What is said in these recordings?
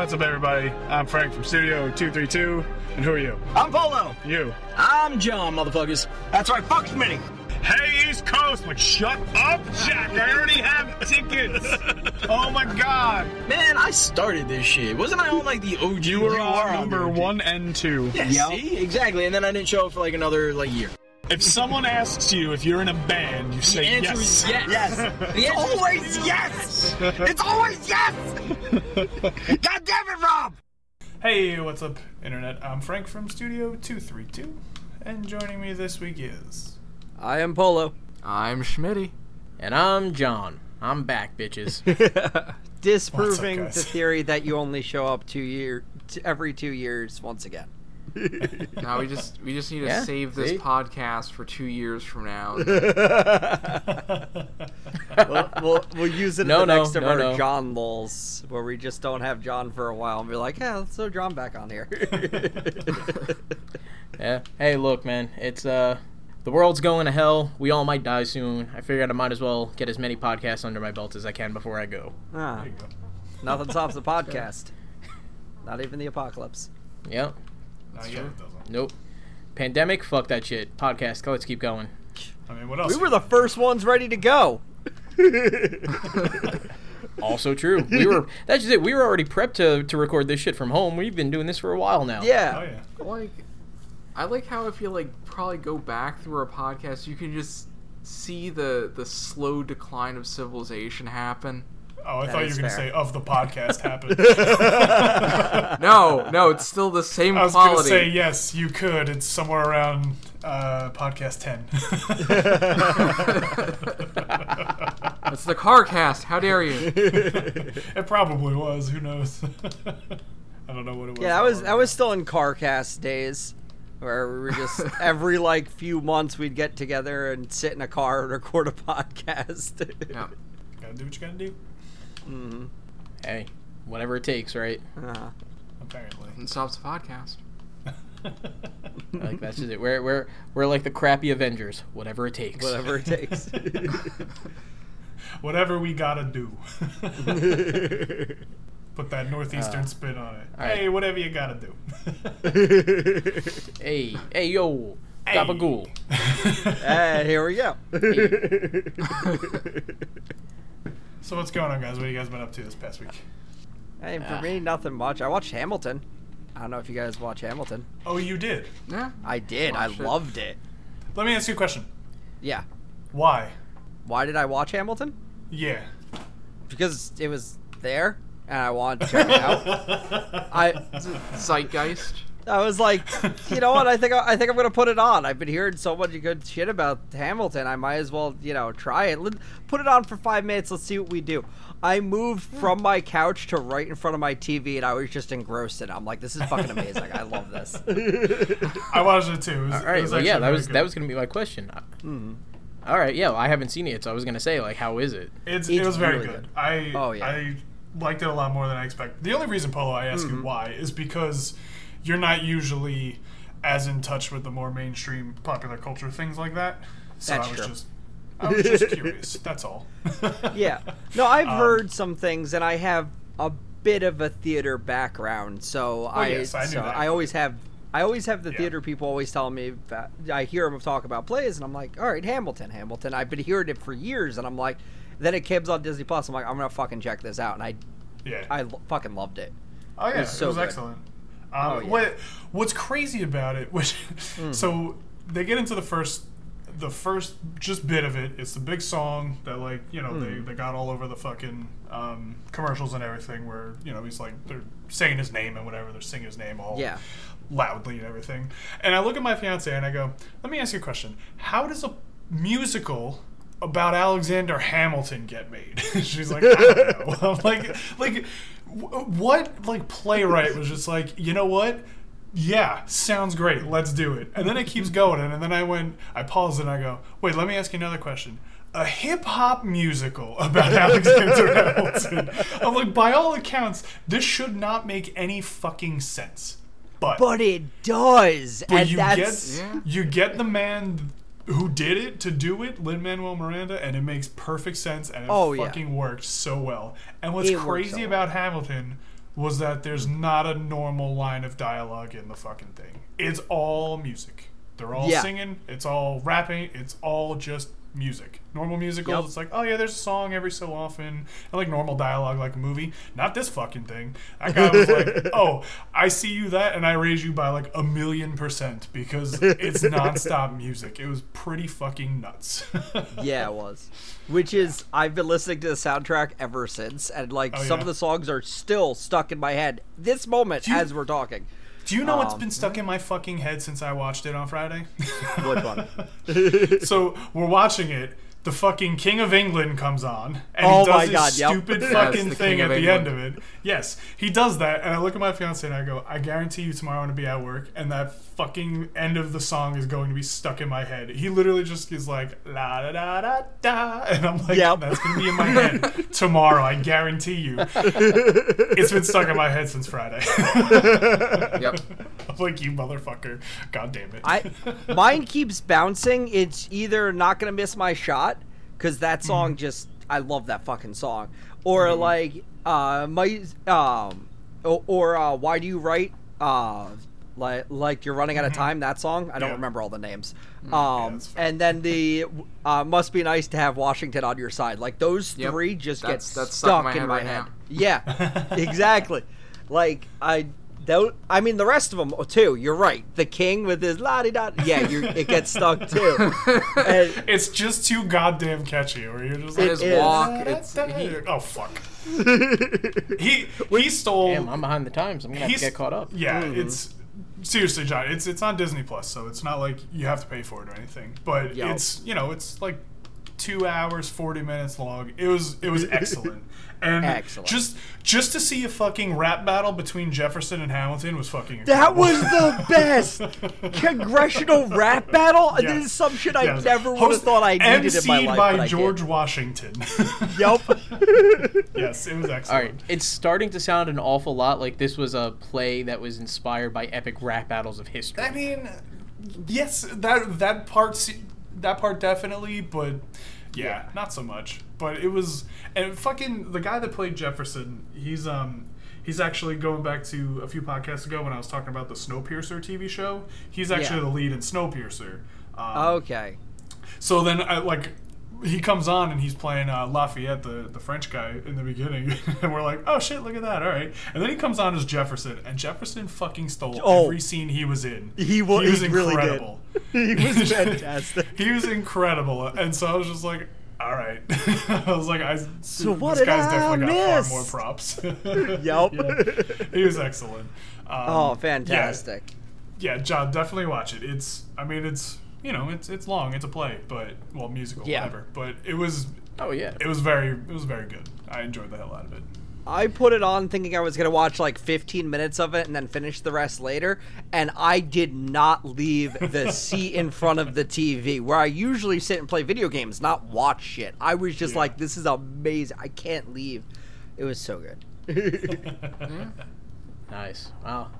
what's up, everybody? I'm Frank from Studio 232. And who are you? I'm Polo. You. I'm John, motherfuckers. That's right, fuck Smitty. Hey, East Coast, but shut up, Jack. I already have tickets. oh my god. Man, I started this shit. Wasn't I on like the OG? You were on on number one and two. Yeah, see? Exactly. And then I didn't show up for like another like year. If someone asks you if you're in a band, you The say answer yes. is yes. Yes. The answer is always yes. It's always yes. God damn it, Rob. Hey, what's up, Internet? I'm Frank from Studio 232. And joining me this week is. I am Polo. I'm Schmitty. And I'm John. I'm back, bitches. disproving guys? the theory that you only show up two year t- every two years once again. Now we just we just need to Yeah, save this see? podcast for two years from now. We'll, we'll, we'll use it No, in the no, next of no, our no. John lulls, where we just don't have John for a while and be like, yeah, let's throw John back on here. yeah. Hey, look, man. It's uh, the world's going to hell. We all might die soon. I figured I might as well get as many podcasts under my belt as I can before I go. Ah, There you go. nothing stops the podcast. Not even the apocalypse. Yep. Not yet, it doesn't. Nope. Pandemic. Fuck that shit. Podcast. Let's keep going. I mean, what else? We were the first ones ready to go. Also true. We were. That's just it. We were already prepped to to record this shit from home. We've been doing this for a while now. Yeah. Oh, yeah. like, I like how if you like probably go back through our podcast, you can just see the the slow decline of civilization happen. Oh, I That thought you is were going to say of the podcast happened. No, no, it's still the same I was going to say, yes, you could. It's somewhere around uh, podcast 10. It's the car cast. How dare you? it probably was. Who knows? I don't know what it was. Yeah, I was I was still in CarCast days, where we were just every like few months we'd get together and sit in a car and record a podcast. Yeah. Gotta do what you gotta do, Hey, whatever it takes, right? Uh, apparently. And stops the podcast. Like that's just it. We're we're we're like the crappy Avengers. Whatever it takes. whatever it takes. Whatever we gotta do. Put that northeastern spin on it. right. Hey, whatever you gotta do. Hey, hey, yo, gabagool. and here we go. So what's going on, guys? What have you guys been up to this past week? Hey, for uh, me, nothing much. I watched Hamilton. I don't know if you guys watch Hamilton. Oh, you did. Yeah. I did. I it. loved it. Let me ask you a question. Yeah. Why? Why did I watch Hamilton? Yeah. Because it was there, and I wanted to check it out. I Zeitgeist. I was like, you know what? I think I, I think I'm gonna put it on. I've been hearing so much good shit about Hamilton. I might as well, you know, try it. Let, put it on for five minutes. Let's see what we do. I moved from my couch to right in front of my TV, and I was just engrossed in it. I'm like, this is fucking amazing. I love this. I watched it too. It was, All it right, was well, yeah, that was good. that was gonna be my question. All right, yeah, well, I haven't seen it, yet, so I was gonna say like, how is it? It's, It's it was very really good. good. I Oh, yeah. I liked it a lot more than I expected. The only reason, Polo, I ask Mm-hmm. you why is because you're not usually as in touch with the more mainstream popular culture things like that. So That's I was true. just I was just curious. That's all. yeah. No, I've Um, heard some things, and I have a bit of a theater background, so I yes, I knew so. I always have. I always have the Yeah. theater people always telling me that I hear them talk about plays, and I'm like, all right, Hamilton, Hamilton. I've been hearing it for years, and I'm like, then it comes on Disney Plus. I'm like, I'm gonna fucking check this out, and I, yeah. I fucking loved it. Oh yeah, it was was, so good. excellent. Um, Oh, yeah. Hmm. What What's crazy about it? Which so they get into the first, the first just bit of it. It's the big song that like you know Hmm. they, they got all over the fucking um, commercials and everything. Where you know he's like they're saying his name and whatever they're singing his name all Yeah. loudly and everything. And I look at my fiance and I go, let me ask you a question. How does a musical about Alexander Hamilton get made? She's like, I don't know. I'm like, like, what like playwright was just like, you know what? Yeah, sounds great. Let's do it. And then it keeps going. And then I went, I paused and I go, wait, let me ask you another question. A hip hop musical about Alexander Hamilton. I'm like, by all accounts, this should not make any fucking sense. But, But it does, but and you that's get Yeah. you get the man who did it to do it, Lin Manuel Miranda, and it makes perfect sense and it Oh, yeah. fucking worked so well. And what's It crazy so about Hamilton was that there's not a normal line of dialogue in the fucking thing. It's all music. They're all Yeah. singing. It's all rapping. It's all just music. Normal musicals, Yep. it's like, oh yeah, there's a song every so often, and like normal dialogue, like a movie. Not this fucking thing. That guy was like, oh, I see you that, and I raise you by like a million percent because it's nonstop music. It was pretty fucking nuts. Yeah, it was. Which is, I've been listening to the soundtrack ever since, and like Oh, some yeah? of the songs are still stuck in my head this moment you- as we're talking. Do you know what's been um, stuck in my fucking head since I watched it on Friday? So we're watching it. The fucking King of England comes on, and Oh he does my his God, yep. stupid Yes, fucking the thing at of the end of it. Yes, he does that, and I look at my fiance and I go, "I guarantee you tomorrow I'm gonna be at work, and that fucking end of the song is going to be stuck in my head." He literally just is like la da da da da, and I'm like, Yep. "That's gonna be in my head tomorrow. I guarantee you." it's been stuck in my head since Friday. Yep. I'm like, "You motherfucker! God damn it!" I mine keeps bouncing. It's either not gonna miss my shot because that song just I love that fucking song, or like uh my um or, or uh why do you write uh like like you're running out of time that song? I don't Yeah. remember all the names. Um fine. and then the uh must be nice to have Washington on your side. Like those Yep. three just That's- get that's stuck, in my head right head. yeah exactly. Like I don't. I mean, the rest of them oh, too. You're right. The king with his la di da. Yeah, you're, it gets stuck too. And It's just too goddamn catchy. Where you're just It like, his is. walk, it's he, oh fuck. he he stole. Damn, I'm behind the times. I'm gonna have to get caught up. Yeah, it's seriously, John. It's it's on Disney Plus, so it's not like you have to pay for it or anything. But Yup. it's you know it's like two hours forty minutes long. It was it was excellent. And Excellent. just just to see a fucking rap battle between Jefferson and Hamilton was fucking that incredible. was the best congressional rap battle. Yes. This is some shit I Yes. never would have thought I needed in my life. by George Washington. yep. Yes, it was excellent. All right, it's starting to sound an awful lot like this was a play that was inspired by epic rap battles of history. I mean, yes, that that part that part definitely, but yeah, not so much. But it was and fucking the guy that played Jefferson, he's um he's actually going back to a few podcasts ago when I was talking about the Snowpiercer TV show. He's actually Yeah. the lead in Snowpiercer. Um, okay. so then, I, like, he comes on and he's playing uh, Lafayette, the, the French guy, in the beginning, and we're like, oh shit, look at that, all right. And then he comes on as Jefferson, and Jefferson fucking stole Oh. every scene he was in. He wa- was he really incredible. He was fantastic. he was incredible, and so I was just like. All right, I was like, I. So what this guy's I definitely miss? got far more props. yep, Yeah. he was excellent. Um, Oh, fantastic. yeah, John, definitely watch it. It's, I mean, it's, you know, it's it's long. It's a play, but well, musical, Yeah. whatever. But it was, oh yeah. it was very, it was very good. I enjoyed the hell out of it. I put it on thinking I was gonna watch like 15 minutes of it and then finish the rest later, and I did not leave the seat in front of the TV where I usually sit and play video games, not watch shit. I was just Yeah. like, "This is amazing! I can't leave." It was so good. Hmm? Nice. Wow.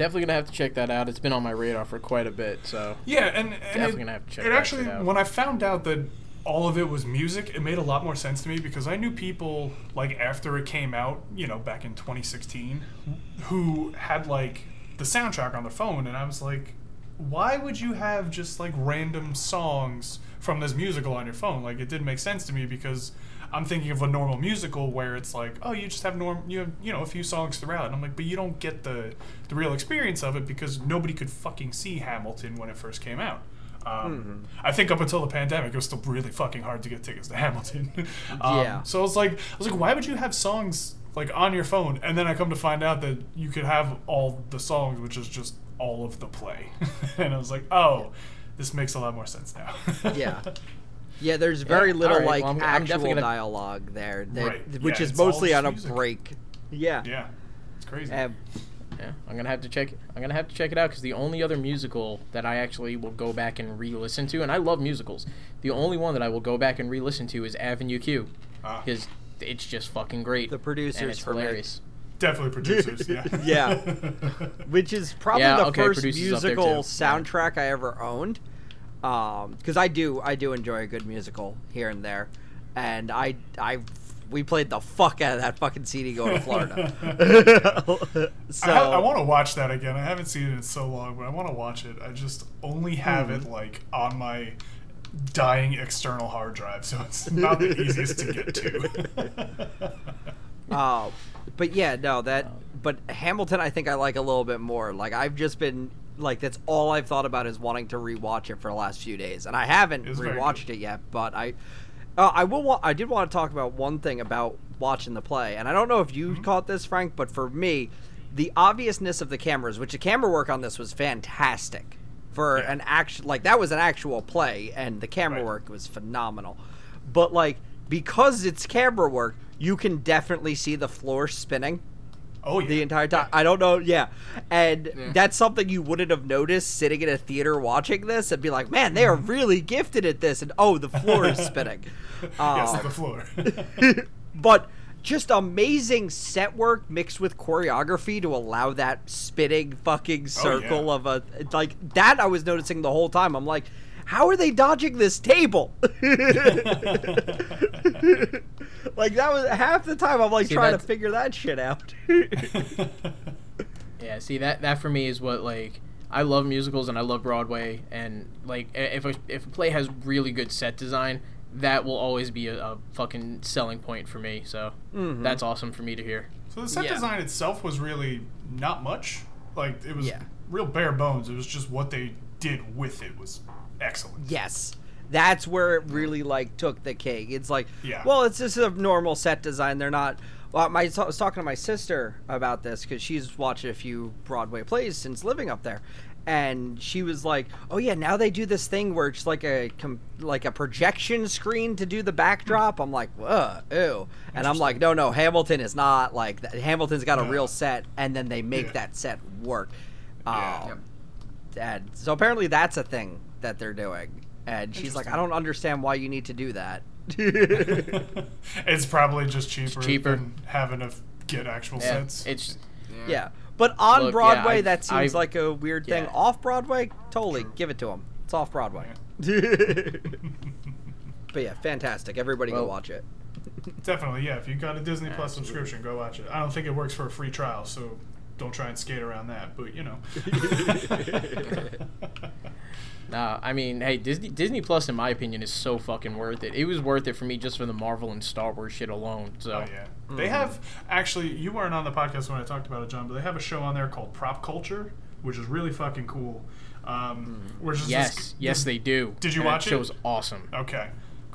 Definitely gonna have to check that out. It's been on my radar for quite a bit. So Yeah, and, and Definitely it, gonna have to check it that actually, when I found out that all of it was music, it made a lot more sense to me because I knew people like after it came out, you know, back in 2016, who had like the soundtrack on their phone, and I was like, why would you have just like random songs from this musical on your phone? Like, it didn't make sense to me because. I'm thinking of a normal musical where it's like, oh, you just have norm, you have, you know, a few songs throughout, and I'm like, but you don't get the the real experience of it because nobody could fucking see Hamilton when it first came out. Um, I think up until the pandemic, it was still really fucking hard to get tickets to Hamilton. um, Yeah. So I was like, I was like, why would you have songs like on your phone? And then I come to find out that you could have all the songs, which is just all of the play. and I was like, oh, this makes a lot more sense now. Yeah. Yeah, there's very little alright, like well, I'm- I'm actual definitely gonna- dialogue there, that, Right, which yeah, is mostly on a music. break. Yeah. yeah, it's crazy. And yeah, I'm gonna have to check. I'm gonna have to check it out because the only other musical that I actually will go back and re-listen to, and I love musicals. The only one that I will go back and re-listen to is Avenue Q, Ah. because it's just fucking great. The producers and it's for me. hilarious. Definitely producers. Yeah. Yeah. which is probably Yeah, the okay, first producers up there, musical too. soundtrack I ever owned. Um, because I do, I do enjoy a good musical here and there, and I, I we played the fuck out of that fucking CD going to Florida. so I, ha- I want to watch that again. I haven't seen it in so long, but I want to watch it. I just only have Hmm. it like on my dying external hard drive, so it's not the easiest to get to. Uh, but yeah, no, that. But Hamilton, I think I like a little bit more. Like I've just been like that's all I've thought about is wanting to rewatch it for the last few days, and I haven't It's rewatched it yet. But I, uh, I will. wa- I did want to talk about one thing about watching the play, and I don't know if you Mm-hmm. caught this, Frank, but for me, the obviousness of the cameras, which the camera work on this was fantastic for Yeah. an action like that was an actual play, and the camera Right. work was phenomenal. But like because it's camera work, you can definitely see the floor spinning oh yeah, the entire time. I don't know, yeah. And Yeah. that's something you wouldn't have noticed sitting in a theater watching this and be like, man, they are really gifted at this. And oh, the floor is spinning. yes, Uh, the floor. but just amazing set work mixed with choreography to allow that spinning fucking circle yeah. of a like that I was noticing the whole time. I'm like, how are they dodging this table? like that was half the time I'm like See, trying to figure that shit out. Yeah, see that that for me is what like I love musicals and I love Broadway and like if a, if a play has really good set design, that will always be a, a fucking selling point for me. So Mm-hmm. that's awesome for me to hear. so the set Yeah. design itself was really not much. Like it was Yeah. real bare bones. It was just what they did with it was excellent. Yes. That's where it really like took the cake. It's like, Yeah. well, it's just a normal set design. They're not. Well, my, I was talking to my sister about this because she's watched a few Broadway plays since living up there, and she was like, "Oh yeah, now they do this thing where it's like a com- like a projection screen to do the backdrop." I'm like, "Whoa, ew," and I'm like, "No, no, Hamilton is not like that. Hamilton's got a No. real set, and then they make Yeah. that set work." Yeah. Um, Yep. and so apparently that's a thing that they're doing. And she's like, I don't understand why you need to do that. it's probably just cheaper, cheaper. than having to f- get actual Yeah, sets. it's yeah. But on Look, yeah, Broadway, I've- that seems I've- like a weird thing. yeah. Off Broadway, totally give it to them. It's off Broadway. but yeah, fantastic. Everybody go watch it. Definitely, yeah. If you got a Disney Plus subscription, go watch it. I don't think it works for a free trial, so don't try and skate around that. But you know, Nah, I mean, hey, Disney Disney Plus, in my opinion, is so fucking worth it. It was worth it for me just for the Marvel and Star Wars shit alone. So oh yeah, they have actually. You weren't on the podcast when I talked about it, John, but they have a show on there called Prop Culture, which is really fucking cool. Um, which is yes, this- yes, this- they do. Did you And watch that it? show's awesome. Okay,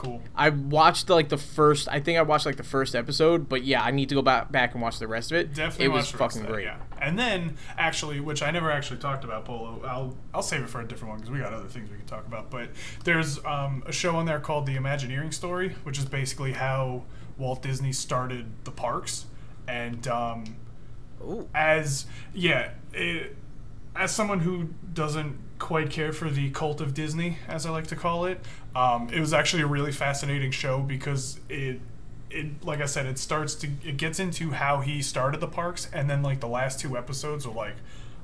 cool. I watched like the first. I think I watched like the first episode, but yeah, I need to go back back and watch the rest of it. Definitely it was watch the rest fucking that, great. Yeah. And then actually, which I never actually talked about, Polo. I'll I'll save it for a different one because we got other things we can talk about. But there's um, a show on there called The Imagineering Story, which is basically how Walt Disney started the parks, and um, as yeah, it, as someone who doesn't quite care for the cult of Disney, as I like to call it, um, it was actually a really fascinating show because it. It, like I said, it starts to it gets into how he started the parks, and then like the last two episodes are like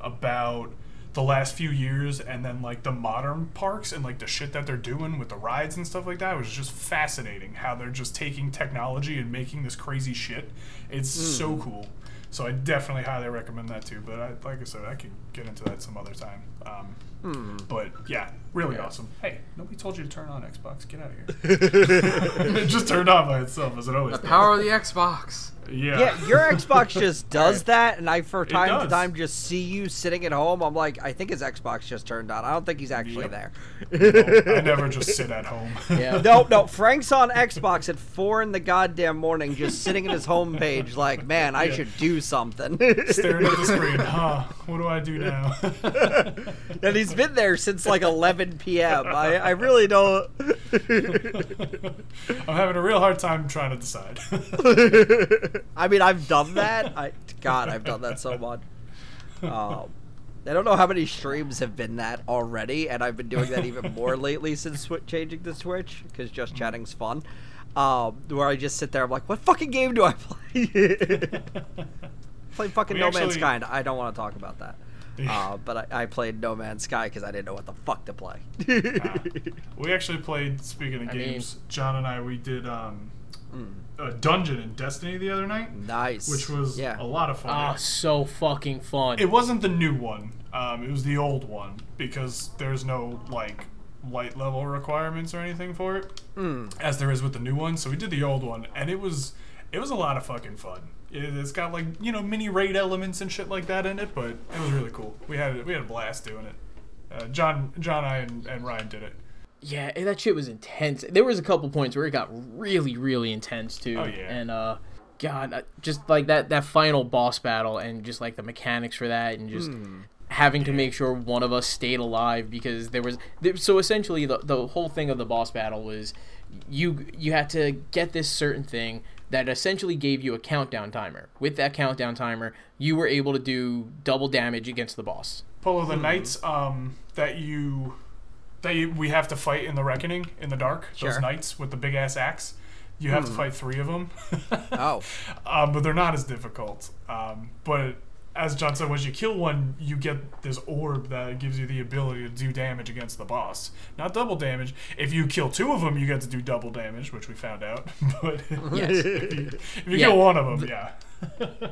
about the last few years, and then like the modern parks and like the shit that they're doing with the rides and stuff like that. It was just fascinating how they're just taking technology and making this crazy shit. It's so cool. So I definitely highly recommend that too. But I, like I said, I could get into that some other time. Um, But yeah, really awesome. Hey, nobody told you to turn on Xbox. Get out of here. it just turned on by itself, as it always The does. power of the Xbox. Yeah. Yeah, your Xbox just does that, and I, for time to time, just see you sitting at home. I'm like, I think his Xbox just turned on. I don't think he's actually Yep. there. I never just sit at home. Yeah. No, no. Frank's on Xbox at four in the goddamn morning, just sitting at his home page, like, man, I Yeah. should do something. Staring at the screen. Huh? What do I do now? and he's been there since like 11 p.m. I, I really don't. I'm having a real hard time trying to decide. I mean, I've done that. I God, I've done that so much. Um, I don't know how many streams have been that already, and I've been doing that even more lately since swi changing to Switch because just chatting's fun. Um, where I just sit there, I'm like, what fucking game do I play? play fucking We No Man's actually- Sky. I don't want to talk about that. Yeah. Uh, but I, I played No Man's Sky because I didn't know what the fuck to play. we actually played. Speaking of I mean- games, John and I we did um, a dungeon in Destiny the other night, Nice. which was yeah. a lot of fun. Ah, so fucking fun. It wasn't the new one. Um, it was the old one because there's no like light level requirements or anything for it, as there is with the new one. So we did the old one, and it was it was a lot of fucking fun. It, it's got like you know mini raid elements and shit like that in it, but it was really cool. We had we had a blast doing it. Uh, John, John, I and, and Ryan did it. Yeah, that shit was intense. There was a couple points where it got really, really intense too. Oh, yeah. And uh, God, just like that that final boss battle and just like the mechanics for that and just having to make sure one of us stayed alive because there was there, so essentially the the whole thing of the boss battle was you you had to get this certain thing that essentially gave you a countdown timer. With that countdown timer, you were able to do double damage against the boss. Polo the knights um, that you that you, we have to fight in the reckoning in the dark. Those Sure. knights with the big ass axe. You have to fight three of them. Oh. um, but they're not as difficult. Um, but as John said, once you kill one, you get this orb that gives you the ability to do damage against the boss. Not double damage. If you kill two of them, you get to do double damage, which we found out. but Yes. if you, if you Yeah. kill one of them, yeah.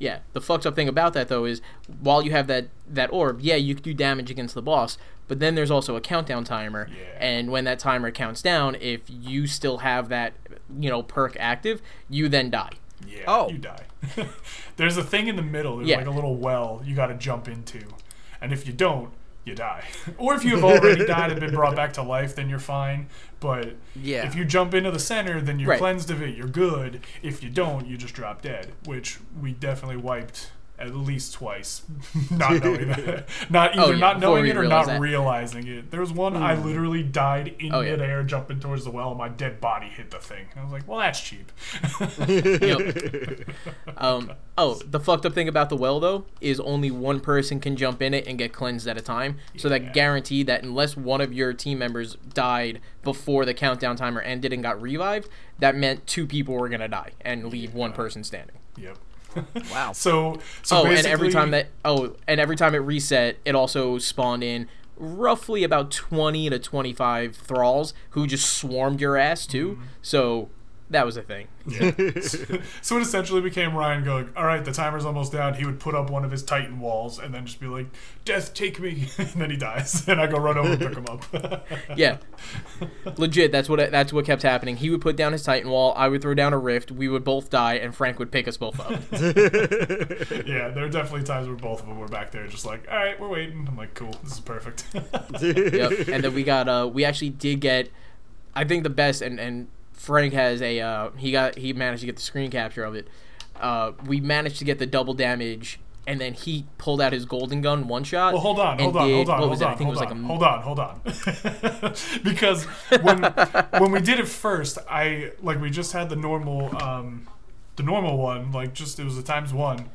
Yeah, the fucked up thing about that though is while you have that that orb, yeah, you can do damage against the boss, but then there's also a countdown timer, Yeah. and when that timer counts down, if you still have that you know perk active, you then die. Yeah, Oh. you die. There's a thing in the middle. There's Yeah. like a little well you got to jump into, and if you don't, you die. or if you have already died and been brought back to life, then you're fine. But Yeah. if you jump into the center, then you're Right. cleansed of it. You're good. If you don't, you just drop dead. Which we definitely wiped at least twice, not knowing that, not either Oh, yeah, not knowing it or not that. realizing it. There was one I literally died in Oh, yeah. jumping towards the well, and my dead body hit the thing. I was like, well, that's cheap. Yep. um, oh, the fucked up thing about the well though is only one person can jump in it and get cleansed at a time. So Yeah. that guaranteed that unless one of your team members died before the countdown timer ended and got revived, that meant two people were gonna die and leave one person standing. Yep. Wow. So, so oh, and every time that oh, and every time it reset, it also spawned in roughly about twenty to twenty-five thralls who just swarmed your ass too. Mm-hmm. So that was a thing. so it essentially became Ryan going, "All right, the timer's almost down." He would put up one of his Titan walls and then just be like, "Death, take me," and then he dies, and I go run over and pick him up. Yeah, legit. That's what that's what kept happening. He would put down his Titan wall. I would throw down a rift. We would both die, and Frank would pick us both up. yeah, there are definitely times where both of them were back there, just like, "All right, we're waiting." I'm like, "Cool, this is perfect." yep. And then we got uh we actually did get I think the best and and Frank has a uh he got he managed to get the screen capture of it. Uh we managed to get the double damage and then he pulled out his golden gun one shot. Well, hold on, hold on, did- hold on, What was hold on, I think hold it was on, like a hold on, hold on. because when when we did it first, I like we just had the normal um the normal one, like just it was a times one.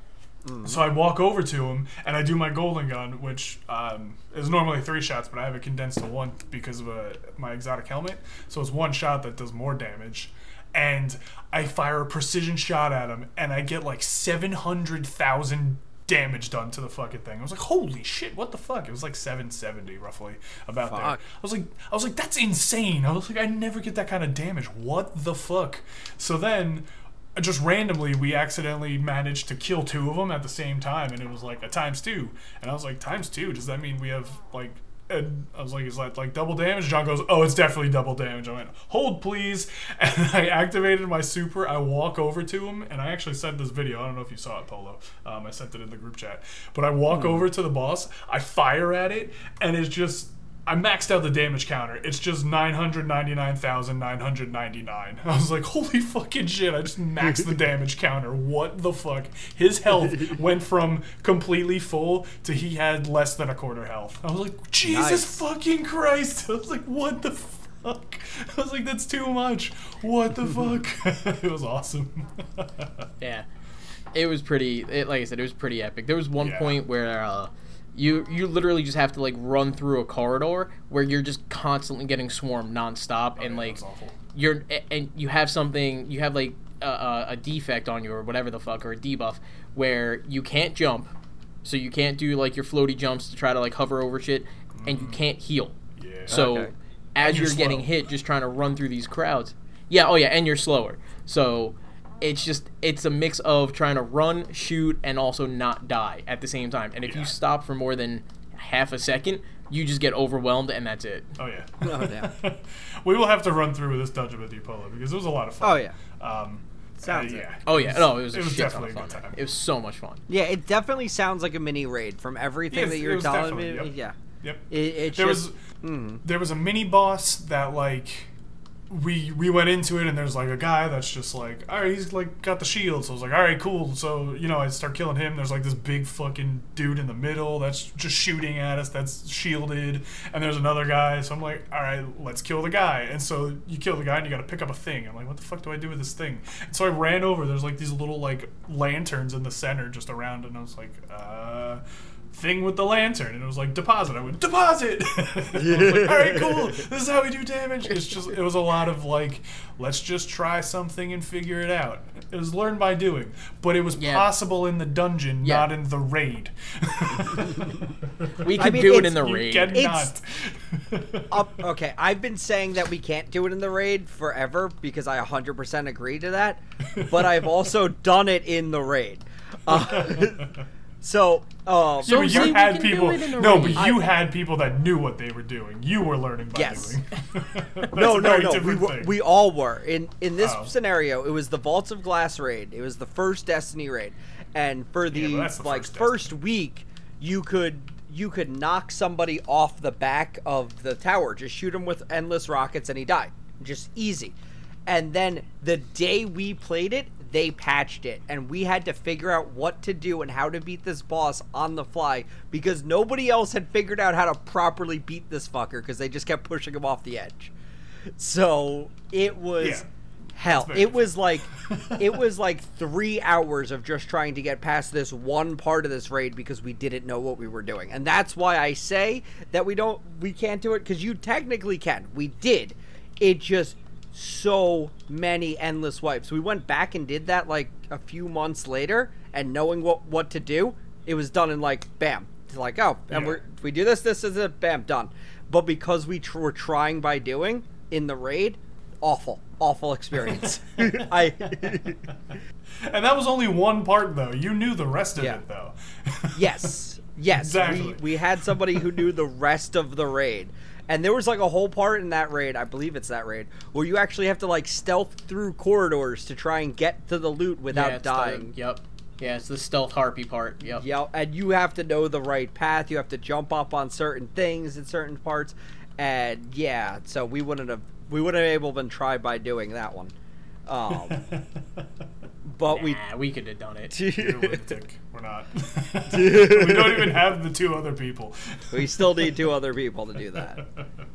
So I walk over to him and I do my golden gun, which um, is normally three shots, but I have it condensed to one because of uh my exotic helmet. So it's one shot that does more damage. And I fire a precision shot at him, and I get like 700,000 damage done to the fucking thing. I was like, holy shit, what the fuck? It was like 770 roughly about there. I was like, I was like, that's insane. I was like, I never get that kind of damage. What the fuck? So then, just randomly, we accidentally managed to kill two of them at the same time, and it was like a times two. And I was like, times two? Does that mean we have like? And I was like, is that like double damage? John goes, oh, it's definitely double damage. I went, hold please, and I activated my super. I walk over to him, and I actually sent this video. I don't know if you saw it, Polo. Um, I sent it in the group chat. But I walk over to the boss, I fire at it, and it's just I maxed out the damage counter. It's just 999,999. I was like, holy fucking shit, I just maxed the damage counter. What the fuck? His health went from completely full to he had less than a quarter health. I was like, Jesus Nice. fucking Christ. I was like, what the fuck? I was like, that's too much. What the fuck? it was awesome. Yeah, it was pretty. It, like I said, it was pretty epic. There was one Yeah. point where uh, you you literally just have to like run through a corridor where you're just constantly getting swarmed nonstop, and Oh, yeah, like that's awful. you're and you have something you have like a, a, a defect on you or whatever the fuck or a debuff where you can't jump, so you can't do like your floaty jumps to try to like hover over shit, and you mm. can't heal. yeah. So Okay. as And you're you're getting hit, just trying to run through these crowds, Yeah, oh yeah, and you're slower. So it's just it's a mix of trying to run, shoot, and also not die at the same time. And if Yeah. you stop for more than half a second, you just get overwhelmed, and that's it. Oh yeah. Oh, damn. we will have to run through this dungeon with you, Polo, because it was a lot of fun. Oh, yeah. Um, Sounds uh, it. yeah. Oh yeah, no, it was a it was shit ton definitely of a fun. good time. It was so much fun. Yeah, it definitely sounds like a mini raid from everything Yes, that you're telling me. yep. Yeah, Yep. it, it's there just was there was a mini boss that like we we went into it and there's like a guy that's just like all right he's like got the shield. So I was like all right cool. So you know I start killing him. There's like this big fucking dude in the middle that's just shooting at us that's shielded. And there's another guy. So I'm like all right let's kill the guy. And so you kill the guy and you got to pick up a thing. I'm like what the fuck do I do with this thing? And so I ran over. There's like these little like lanterns in the center just around. And I was like uh thing with the lantern and it was like deposit. I went deposit. I was like, All right, cool. This is how we do damage. It's just it was a lot of like let's just try something and figure it out. It was learned by doing, but it was Yeah. possible in the dungeon, Yeah. not in the raid. We could mean, do it in the you raid. cannot. up. Okay, I've been saying that we can't do it in the raid forever because I 100% agree to that, but I've also done it in the raid. Uh, so, um, Yeah, but you had people. it in the No, raid. but you had people that knew what they were doing. You were learning by Yes. doing. That's no, a no, very no. We, different were, thing. we all were in in this Oh. scenario. It was the Vaults of Glass raid. It was the first Destiny raid, and for the, but that's the like first first week, you could you could knock somebody off the back of the tower. Just shoot him with endless rockets, and he died. Just easy. And then the day we played it, they patched it, and we had to figure out what to do and how to beat this boss on the fly because nobody else had figured out how to properly beat this fucker because they just kept pushing him off the edge. So it was Yeah. hell. It was like it was like three hours of just trying to get past this one part of this raid because we didn't know what we were doing, and that's why I say that we don't we can't do it because you technically can. We did. It just so many endless wipes. We went back and did that like a few months later, and knowing what what to do, it was done in like bam. It's like oh, and Yeah. we're we do this, this is it, bam, done. But because we tr- were trying by doing in the raid, awful, awful experience. I and that was only one part, though. You knew the rest of Yeah. it, though. yes, yes, Exactly. we we had somebody who knew the rest of the raid. And there was like a whole part in that raid, I believe it's that raid, where you actually have to like stealth through corridors to try and get to the loot without yeah, it's the- dying. yep. Yeah, it's the stealth harpy part. Yep. Yeah, and you have to know the right path. You have to jump up on certain things in certain parts, and yeah, so we wouldn't have we wouldn't have able been try by doing that one. Um, but we Nah, we could have done it. You're a lunatic. We're not. we don't even have the two other people. we still need two other people to do that.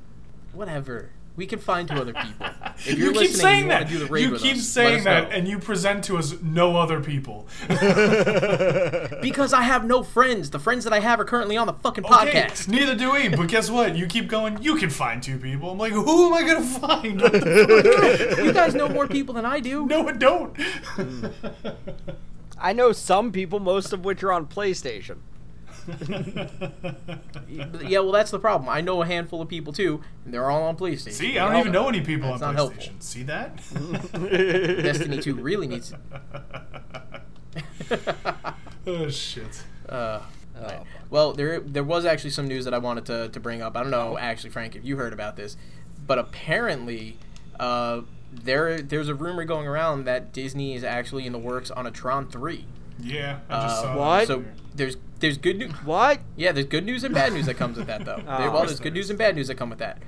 Whatever. We can find two other people. If You you're keep listening, saying you wanna that. do the raid You with keep us, saying that, know. and you present to us no other people. because I have no friends. The friends that I have are currently on the fucking Okay, podcast. neither do we. But guess what? You keep going. You can find two people. I'm like, who am I gonna find? What the fuck? You guys know more people than I do. no, I don't. I know some people, most of which are on PlayStation. Yeah, well, that's the problem. I know a handful of people too, and they're all on PlayStation. See, They I don't all even know any people That's on not PlayStation. helpful. See that? Destiny 2 really needs. oh shit. Uh, well, there there was actually some news that I wanted to, to bring up. I don't know, actually, Frank, if you heard about this, but apparently, uh, there there's a rumor going around that Disney is actually in the works on a Tron 3. Yeah, I just Uh, saw that. what? So there's there's good news. What? Yeah, there's good news and bad news that comes with that, though. There- well, there's good news and bad news that come with that.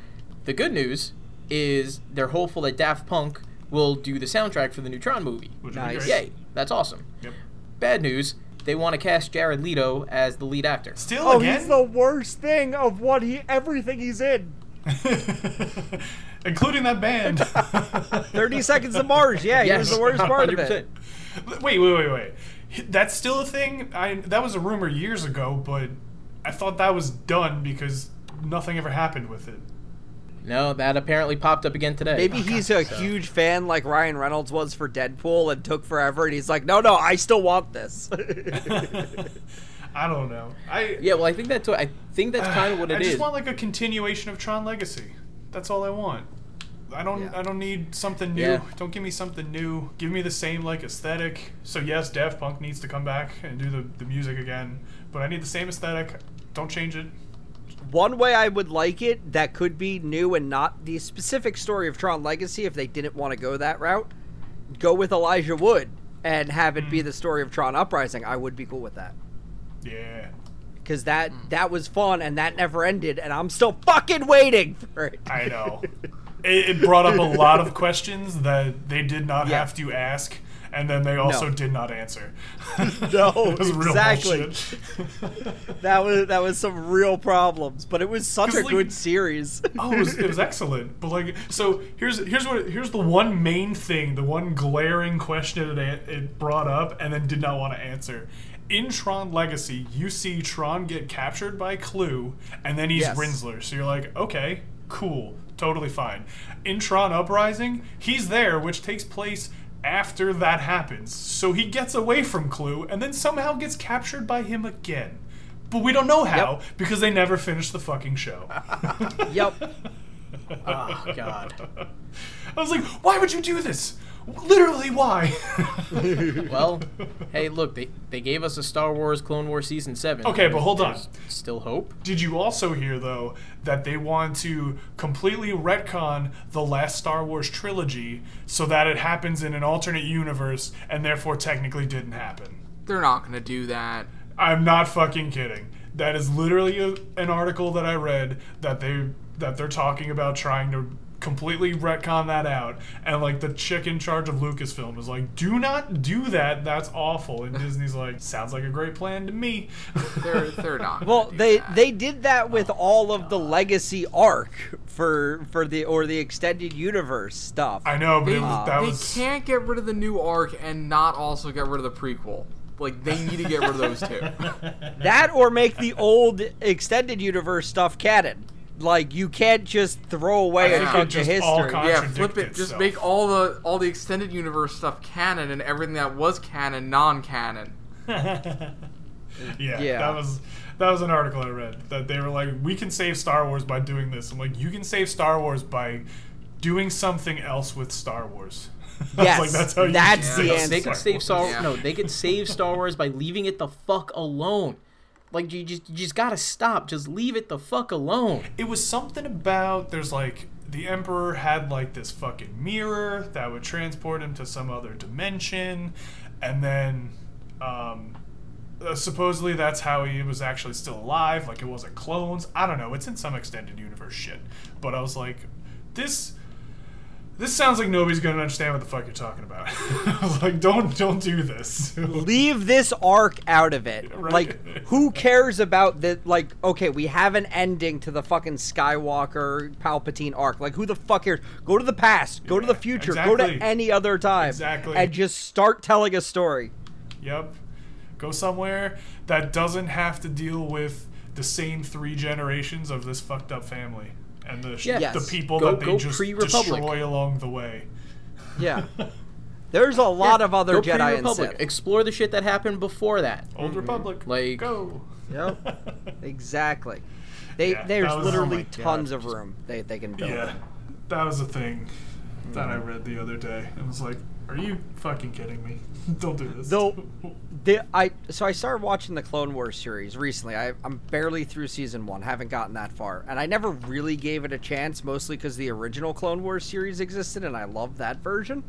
The good news is they're hopeful that Daft Punk will do the soundtrack for the new Tron movie. Which Nice. Yay, that's awesome. Yep. Bad news, they want to cast Jared Leto as the lead actor. Still Oh, again? he's the worst thing of what he everything he's in. Including that band. Thirty Seconds to Mars. Yeah, he was the worst part of 100%. it. wait, wait, wait, wait. That's still a thing? I that was a rumor years ago, but I thought that was done because nothing ever happened with it. No, that apparently popped up again today. Maybe he's a huge fan like Ryan Reynolds was for Deadpool and took forever, and he's like, no, no, I still want this. I don't know. I Yeah, well, I think that's what I think that's kind of what it is. I just is. want like a continuation of Tron Legacy. That's all I want. I don't Yeah. I don't need something new. Yeah. Don't give me something new. Give me the same like aesthetic. So yes, Daft Punk needs to come back and do the, the music again, but I need the same aesthetic. Don't change it. One way I would like it that could be new and not the specific story of Tron Legacy if they didn't want to go that route, go with Elijah Wood and have it Hmm. be the story of Tron Uprising. I would be cool with that. Yeah. Because that that was fun and that never ended and I'm still fucking waiting for it. I know. it, it brought up a lot of questions that they did not Yeah. have to ask, and then they also No. did not answer. No, was exactly. That was that was some real problems, but it was such a like- good series. Oh, it was, it was excellent. But like, so here's here's what here's the one main thing, the one glaring question it it brought up, and then did not want to answer. In Tron Legacy, you see Tron get captured by Clu, and then he's Yes. Rinzler. So you're like, okay, cool, totally fine. In Tron Uprising, he's there, which takes place after that happens. So he gets away from Clu, and then somehow gets captured by him again. But we don't know how Yep. because they never finished the fucking show. yep. Oh God. I was like, why would you do this? Literally, why? Well, hey, look, they they gave us a Star Wars Clone Wars season seven. Okay, but hold on. Still hope. Did you also hear, though, that they want to completely retcon the last Star Wars trilogy so that it happens in an alternate universe and therefore technically didn't happen? They're not gonna do that. I'm not fucking kidding. That is literally a, an article that I read that they that they're talking about trying to completely retcon that out and like the chick in charge of Lucasfilm is like do not do that that's awful and Disney's like sounds like a great plan to me They're they're not. Well, they that. they did that with oh all of the legacy arc for for the or the extended universe stuff. I know but They, it was, that they was can't get rid of the new arc and not also get rid of the prequel. Like they need to get rid of those two. That or make the old extended universe stuff canon. Like you can't just throw away I a think chunk of just all history. con- yeah, flip it. Just itself. make all the all the extended universe stuff canon and everything that was canon non-canon. yeah, Yeah. that was that was an article I read that they were like, we can save Star Wars by doing this. I'm like, you can save Star Wars by doing something else with Star Wars. I Yes, like, that's how you that's can the save answer. They could save Star. Yeah. No, they could save Star Wars by leaving it the fuck alone. Like you just you just gotta stop. Just leave it the fuck alone. It was something about there's like the Emperor had like this fucking mirror that would transport him to some other dimension, and then um, uh, supposedly that's how he was actually still alive. Like it wasn't clones. I don't know. It's in some extended universe shit. But I was like, this. This sounds like nobody's gonna understand what the fuck you're talking about. I was like, don't don't do this. Leave this arc out of it. Right. Like, who cares about the like? Okay, we have an ending to the fucking Skywalker Palpatine arc. Like, who the fuck cares? Go to the past. Go to the Yeah, future. Go to any other time. Exactly. And just start telling a story. Yep. Go somewhere that doesn't have to deal with the same three generations of this fucked up family and the sh- Yes. the people Go- that they just pre-Republic. destroy along the way. Yeah. There's a lot of other Go Jedi and pre-Republic. Sith. Explore the shit that happened before that. Old mm-hmm. Republic, Like- go. Yep. Exactly. They Yeah, there's was- literally oh my God. tons of room they they can build. Yeah, that was a thing mm-hmm. that I read the other day. It was like, are you fucking kidding me? Don't do this. Though the I so I started watching the Clone Wars series recently. I, I'm barely through season one, haven't gotten that far, and I never really gave it a chance, mostly because the original Clone Wars series existed, and I love that version.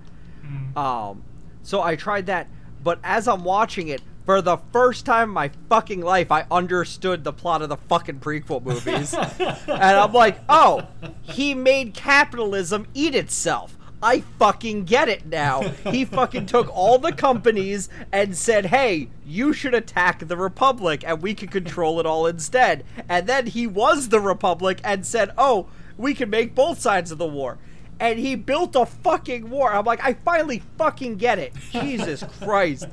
Um, so I tried that, but as I'm watching it. For the first time in my fucking life, I understood the plot of the fucking prequel movies. and I'm like, oh, he made capitalism eat itself. I fucking get it now. He fucking took all the companies and said, hey, you should attack the Republic and we can control it all instead. And then he was the Republic and said, oh, we can make both sides of the war. And he built a fucking war. I'm like, I finally fucking get it. Jesus Christ.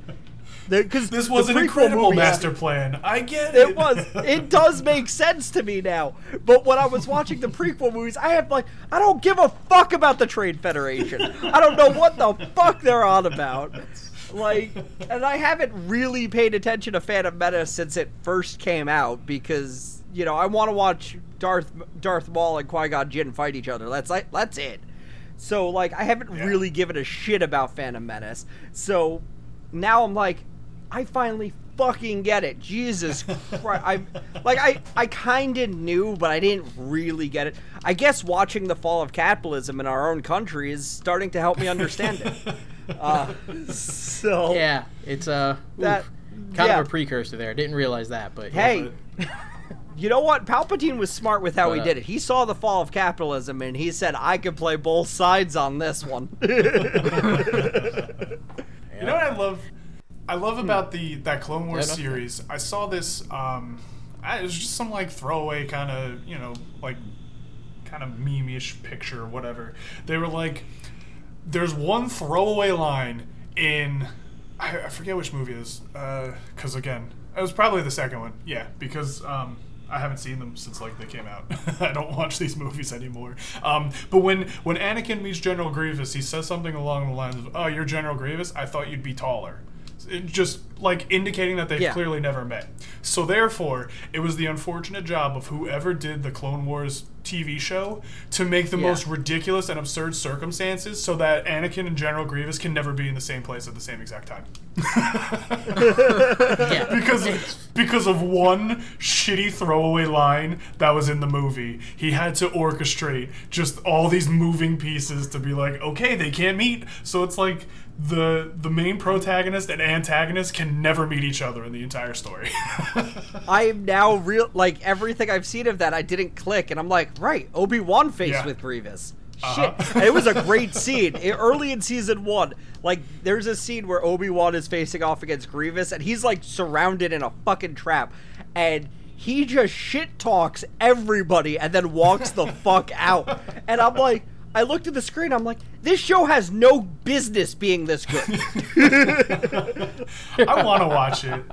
Because this was an incredible master plan. I get it. it was. It does make sense to me now. But when I was watching the prequel movies, I have like, I don't give a fuck about the Trade Federation. I don't know what the fuck they're on about. Like, and I haven't really paid attention to Phantom Menace since it first came out because you know I want to watch Darth Darth Maul and Qui Gon Jinn fight each other. That's like that's it. So like I haven't Yeah. really given a shit about Phantom Menace. So now I'm like, I finally fucking get it. Jesus Christ. I like I I kind of knew, but I didn't really get it. I guess watching the fall of capitalism in our own country is starting to help me understand it. Uh, so Yeah, it's uh, That- oof, kind yeah. of a precursor there. Didn't realize that, but yeah. hey. You know what? Palpatine was smart with how he But, uh, did it. He saw the fall of capitalism and he said, I could play both sides on this one. You know what I love? I love about the that Clone Wars Yeah, series. I saw this. Um, I, it was just some like throwaway kind of you know like kind of meme-ish picture or whatever. They were like, there's one throwaway line in I, I forget which movie it is because again it was probably the second one. Yeah, because um, I haven't seen them since like they came out. I don't watch these movies anymore. Um, but when when Anakin meets General Grievous, he says something along the lines of, "Oh, you're General Grievous. I thought you'd be taller." Just like indicating that they've Yeah. clearly never met. So therefore, it was the unfortunate job of whoever did the Clone Wars TV show to make the Yeah. most ridiculous and absurd circumstances so that Anakin and General Grievous can never be in the same place at the same exact time. yeah. because because of one shitty throwaway line that was in the movie. He had to orchestrate just all these moving pieces to be like, okay, they can't meet. So it's like the the main protagonist and antagonist can never meet each other in the entire story. I am now real like everything I've seen of that I didn't click and I'm like, right, Obi-Wan faced Yeah. with Grievous. Uh-huh. Shit. It was a great scene. Early in season 1, like there's a scene where Obi-Wan is facing off against Grievous and he's like surrounded in a fucking trap and he just shit talks everybody and then walks the fuck out. And I'm like I looked at the screen. I'm like, this show has no business being this good. I want to watch it.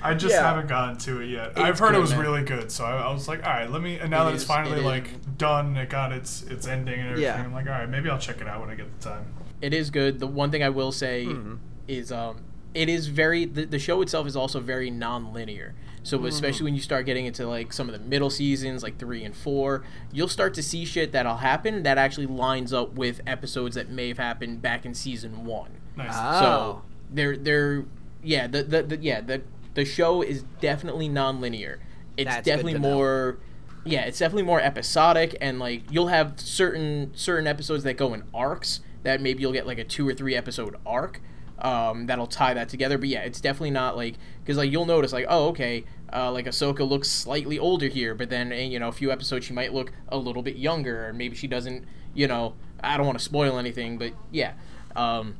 I just Yeah. haven't gotten to it yet. I've It's heard it was man. really good, so I, I was like, all right, let me. And now It that it's is, finally it like is. done, it got its its ending and everything. Yeah. I'm like, all right, maybe I'll check it out when I get the time. it is good. The one thing I will say Mm-hmm. is um it is very the, the show itself is also very non-linear. So Mm-hmm. especially when you start getting into like some of the middle seasons like 3 and 4, you'll start to see shit that'll happen that actually lines up with episodes that may have happened back in season 1. Nice. Ah. So Oh. they're they're yeah, the, the, the yeah, the the show is definitely non-linear. It's That's definitely more yeah, it's definitely more episodic and like you'll have certain certain episodes that go in arcs that maybe you'll get like a two or three episode arc um, that'll tie that together. But yeah, it's definitely not like because like you'll notice like oh okay, uh, like Ahsoka looks slightly older here, but then eh, you know a few episodes she might look a little bit younger, or maybe she doesn't. You know, I don't want to spoil anything, but yeah, um,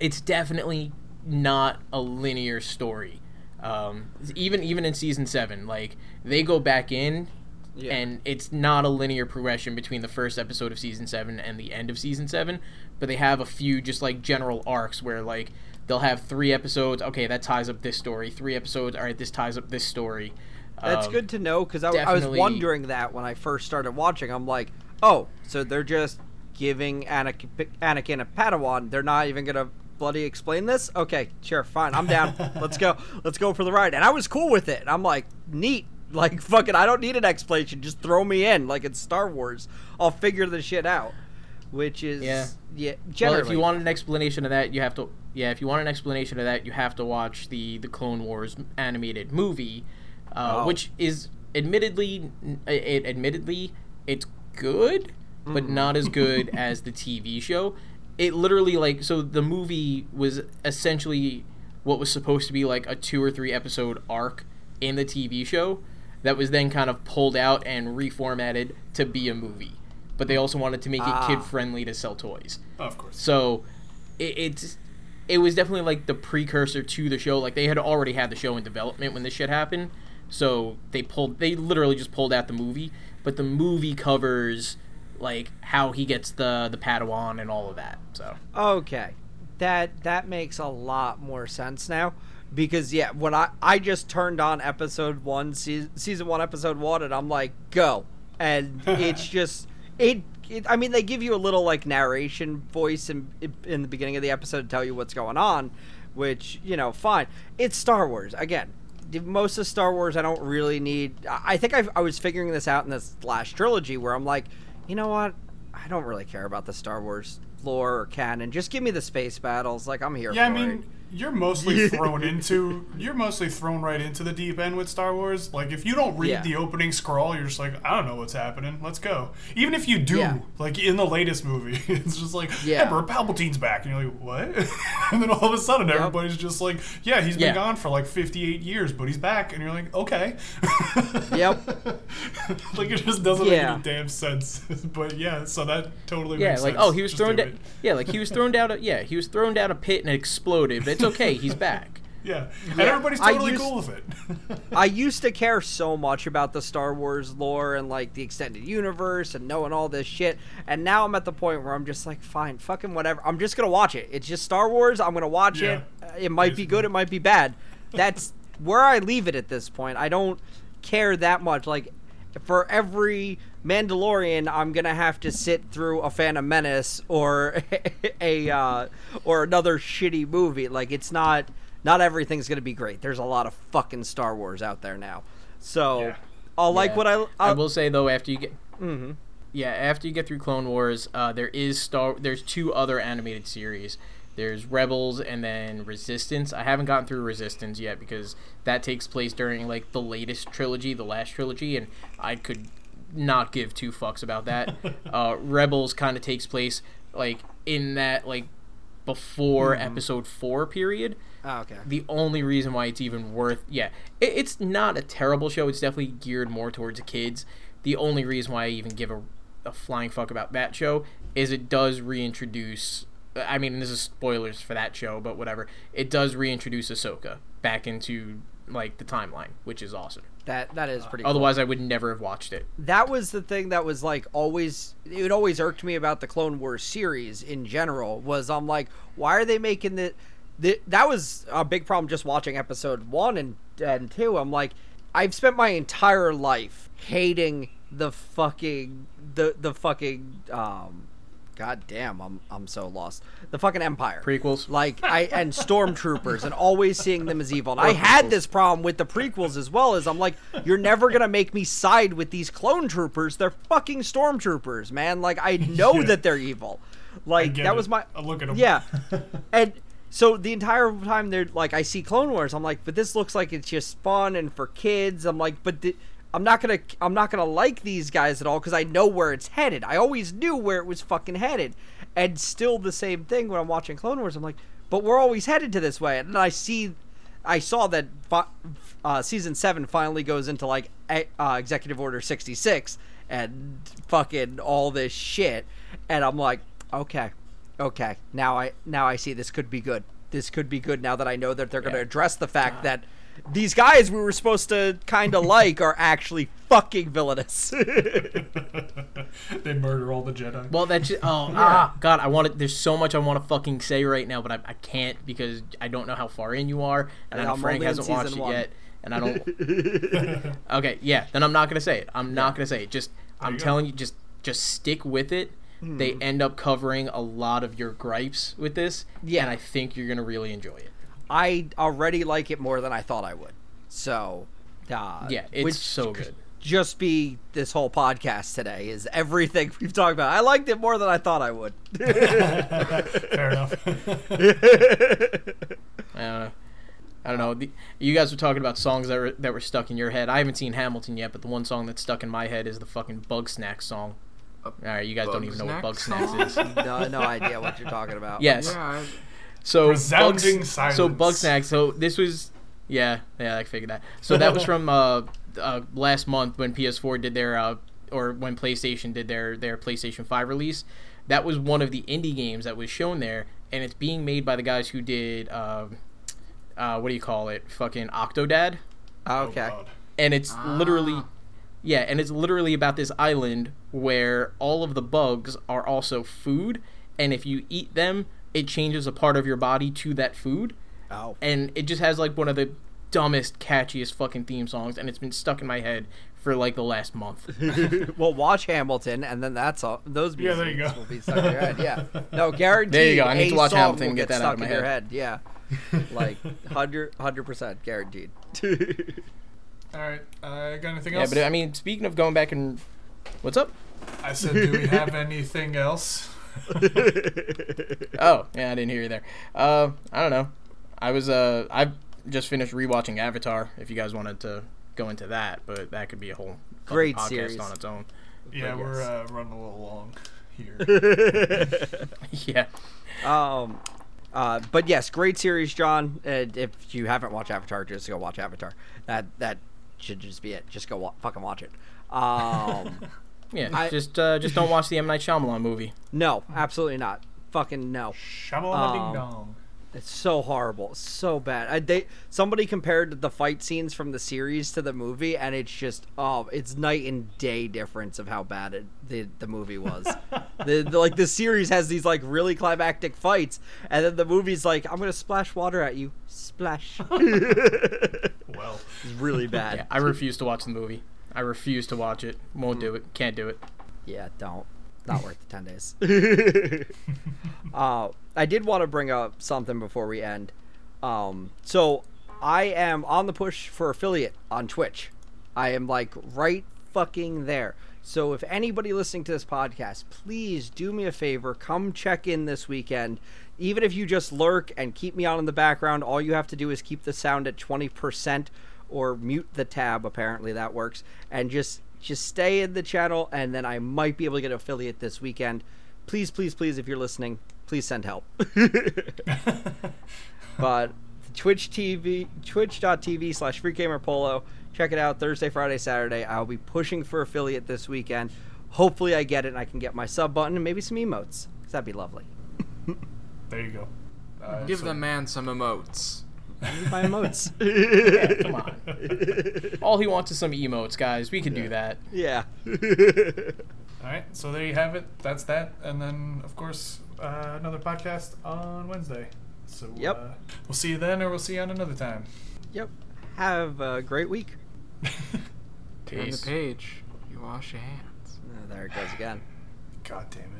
it's definitely not a linear story. Um, even even in season seven, like they go back in Yeah. and it's not a linear progression between the first episode of season 7 and the end of season 7 but they have a few just like general arcs where like they'll have three episodes okay that ties up this story three episodes all right this ties up this story That's Um, good to know because I, I was wondering that when I first started watching. I'm like, oh, so they're just giving Anakin, Anakin a Padawan. They're not even gonna bloody explain this. Okay, sure, fine, I'm down. Let's go. Let's go for the ride. And I was cool with it. I'm like, neat. Like fucking, I don't need an explanation. Just throw me in, like it's Star Wars. I'll figure the shit out. Which is Yeah. yeah. well Generally, if you want an explanation of that you have to yeah if you want an explanation of that you have to watch the the clone wars animated movie uh, Oh. which is admittedly it admittedly it's good but Mm-hmm. not as good as the tv show it literally like so the movie was essentially what was supposed to be like a two or three episode arc in the tv show that was then kind of pulled out and reformatted to be a movie but they also wanted to make Ah. it kid friendly to sell toys Of course. so it, it's it was definitely like the precursor to the show. Like they had already had the show in development when this shit happened. So they pulled they literally just pulled out the movie, but the movie covers like how he gets the the Padawan and all of that. So Okay. That that makes a lot more sense now. Because yeah, when I I just turned on episode 1 season, season 1 episode 1 and I'm like, "Go." And it's just it, it I mean they give you a little like narration voice in in the beginning of the episode to tell you what's going on, which, you know, fine. It's Star Wars. Again, most of Star Wars I don't really need I I think I I was figuring this out in this last trilogy where I'm like, "You know what? I don't really care about the Star Wars lore or canon. Just give me the space battles. Like I'm here Yeah, I mean, it. You're mostly thrown into you're mostly thrown right into the deep end with Star Wars. Like if you don't read Yeah. the opening scroll, you're just like, I don't know what's happening. Let's go. Even if you do, Yeah. like in the latest movie, it's just like, Yeah. Emperor Palpatine's back, and you're like, what? and then all of a sudden, everybody's just like, yeah, he's been Yeah. gone for like 58 years, but he's back, and you're like, okay. Yep. like it just doesn't Yeah. make any damn sense. but yeah, so that totally Yeah, makes like sense. oh, he was Just thrown down. it. Yeah, like he was thrown down. A, yeah, he was thrown down a pit and it exploded. But it's okay. He's back. Yeah, and everybody's I totally used- cool with it. I used to care so much about the Star Wars lore and like the extended universe and knowing all this shit, and now I'm at the point where I'm just like, fine, fucking whatever. I'm just gonna watch it. It's just Star Wars. I'm gonna watch Yeah. it. Uh, It might be good. It might be bad. That's where I leave it at this point. I don't care that much. Like for every Mandalorian, I'm gonna have to sit through a Phantom Menace or a uh, or another shitty movie. Like it's not not everything's gonna be great. There's a lot of fucking Star Wars out there now. So Yeah. I'll like Yeah. what I I I'll, say though, after you get, yeah, after you get through Clone Wars, uh, there is Star. There's two other animated series. There's Rebels and then Resistance. I haven't gotten through Resistance yet because that takes place during like the latest trilogy, the last trilogy, and I could not give two fucks about that. uh, Rebels kind of takes place like in that like before Episode Four period oh, okay. the only reason why it's even worth yeah it, it's not a terrible show it's definitely geared more towards kids the only reason why i even give a, a flying fuck about that show is it does reintroduce i mean this is spoilers for that show but whatever it does reintroduce ahsoka back into like the timeline which is awesome That that is pretty. cool. otherwise i would never have watched it that was the thing that was like always it always irked me about the clone wars series in general was i'm like why are they making the, the that was a big problem just watching episode one and and two i'm like i've spent my entire life hating the fucking the the fucking um god damn i'm i'm so lost the fucking empire prequels like I and stormtroopers and always seeing them as evil. And I had this problem with the prequels as well as I'm like, you're never gonna make me side with these clone troopers. They're fucking stormtroopers, man. Like I know Yeah. that they're evil. Like that it. was my I look them. Yeah. and so the entire time they're like I see Clone Wars, I'm like, but this looks like it's just fun and for kids. I'm like, but the, I'm not gonna I'm not gonna like these guys at all because I know where it's headed. I always knew where it was fucking headed, and still the same thing when I'm watching Clone Wars. I'm like, but we're always headed to this way, and then I see, I saw that uh, season seven finally goes into like uh, Executive Order 66 and fucking all this shit, and I'm like, okay, okay, now I now I see this could be good. This could be good now that I know that they're going to address the fact that these guys we were supposed to kind of like are actually fucking villainous. they murder all the Jedi. Well, that's just, oh ah, God, I want to. There's so much I want to fucking say right now, but I, I can't because I don't know how far in you are, and I know I'm Frank hasn't watched season it yet, and I don't. okay, yeah, then I'm not gonna say it. I'm not gonna say it. Just I'm you go. telling you, just just stick with it. They Hmm. end up covering a lot of your gripes with this, Yeah. and I think you're gonna really enjoy it. I already like it more than I thought I would. So, uh, Yeah, it's which so good. Just be this whole podcast today is everything we've talked about. I liked it more than I thought I would. Fair enough. Uh, I don't know. The, you guys were talking about songs that were that were stuck in your head. I haven't seen Hamilton yet, but the one song that's stuck in my head is the fucking Bugsnax song. All right, you guys don't even know what Bug Bugsnax Snacks is. no, no idea what you're talking about. Yes. Yeah, I, So Resounding Bugs, silence. So Bugsnax. So this was, yeah, yeah, I figured that. So that was from uh, uh, last month when PS4 did their uh, or when PlayStation did their their PlayStation 5 release. That was one of the indie games that was shown there, and it's being made by the guys who did uh, uh, what do you call it? Fucking Octodad. Oh, Okay. God. and it's literally yeah and it's literally about this island where all of the bugs are also food and if you eat them it changes a part of your body to that food Oh. and it just has like one of the dumbest catchiest fucking theme songs and it's been stuck in my head for like the last month well, watch Hamilton, and then that's all. Those Yeah, there you go. will be stuck in your head. Yeah. No, guaranteed. There you go. I need to watch Hamilton will and get get that out stuck of in my your head. head. Yeah. Like 100 percent guaranteed. All right. I got anything else? yeah but i mean speaking of going back and what's up I I said, do we have anything else? Oh, yeah, I didn't hear you there. Uh, I don't know. I was uh, I just finished rewatching Avatar. If you guys wanted to go into that, but that could be a whole Great podcast series. on its own. Yeah, But we're yes. uh, running a little long here. yeah. Um, uh, but yes, great series, John. Uh, if you haven't watched Avatar, just go watch Avatar. That that should just be it. Just go wa- fucking watch it. Um, Yeah, I- just uh, just don't watch the M Night Shyamalan movie. no, absolutely not. Fucking no. Shamalama ding Um, dong. It's so horrible, so bad. I, they somebody compared the fight scenes from the series to the movie, and it's just oh, it's night and day difference of how bad it, the the movie was. the, the like the series has these like really climactic fights, and then the movie's like I'm gonna splash water at you, splash. well, it's really bad. Yeah, I refuse to watch the movie. I refuse to watch it. Won't do it. Can't do it. Yeah, don't. Not worth the 10 days. uh, I did want to bring up something before we end. Um, so, I am on the push for affiliate on Twitch. I am like right fucking there. So, if anybody listening to this podcast, please do me a favor. Come check in this weekend. Even if you just lurk and keep me on in the background, all you have to do is keep the sound at 20% or mute the tab. Apparently, that works. And just just stay in the channel and then I might be able to get affiliate this weekend. Please, please, please, if you're listening, please send help. but Twitch TV, twitch.tv slash freegamerpolo. Check it out Thursday, Friday, Saturday. I'll be pushing for affiliate this weekend. Hopefully I get it and I can get my sub button and maybe some emotes. 'cause that'd be lovely. there you go. Uh, Give so- the man some emotes. Maybe my emotes. Yeah, come on. All he wants is some emotes, guys. We can do that. yeah. All right, so there you have it. That's that, and then of course uh, another podcast on Wednesday. So Yep. uh, we'll see you then, or we'll see you on another time. yep. Have a great week. Turn the page. You wash your hands. Uh, there it goes again. God damn it.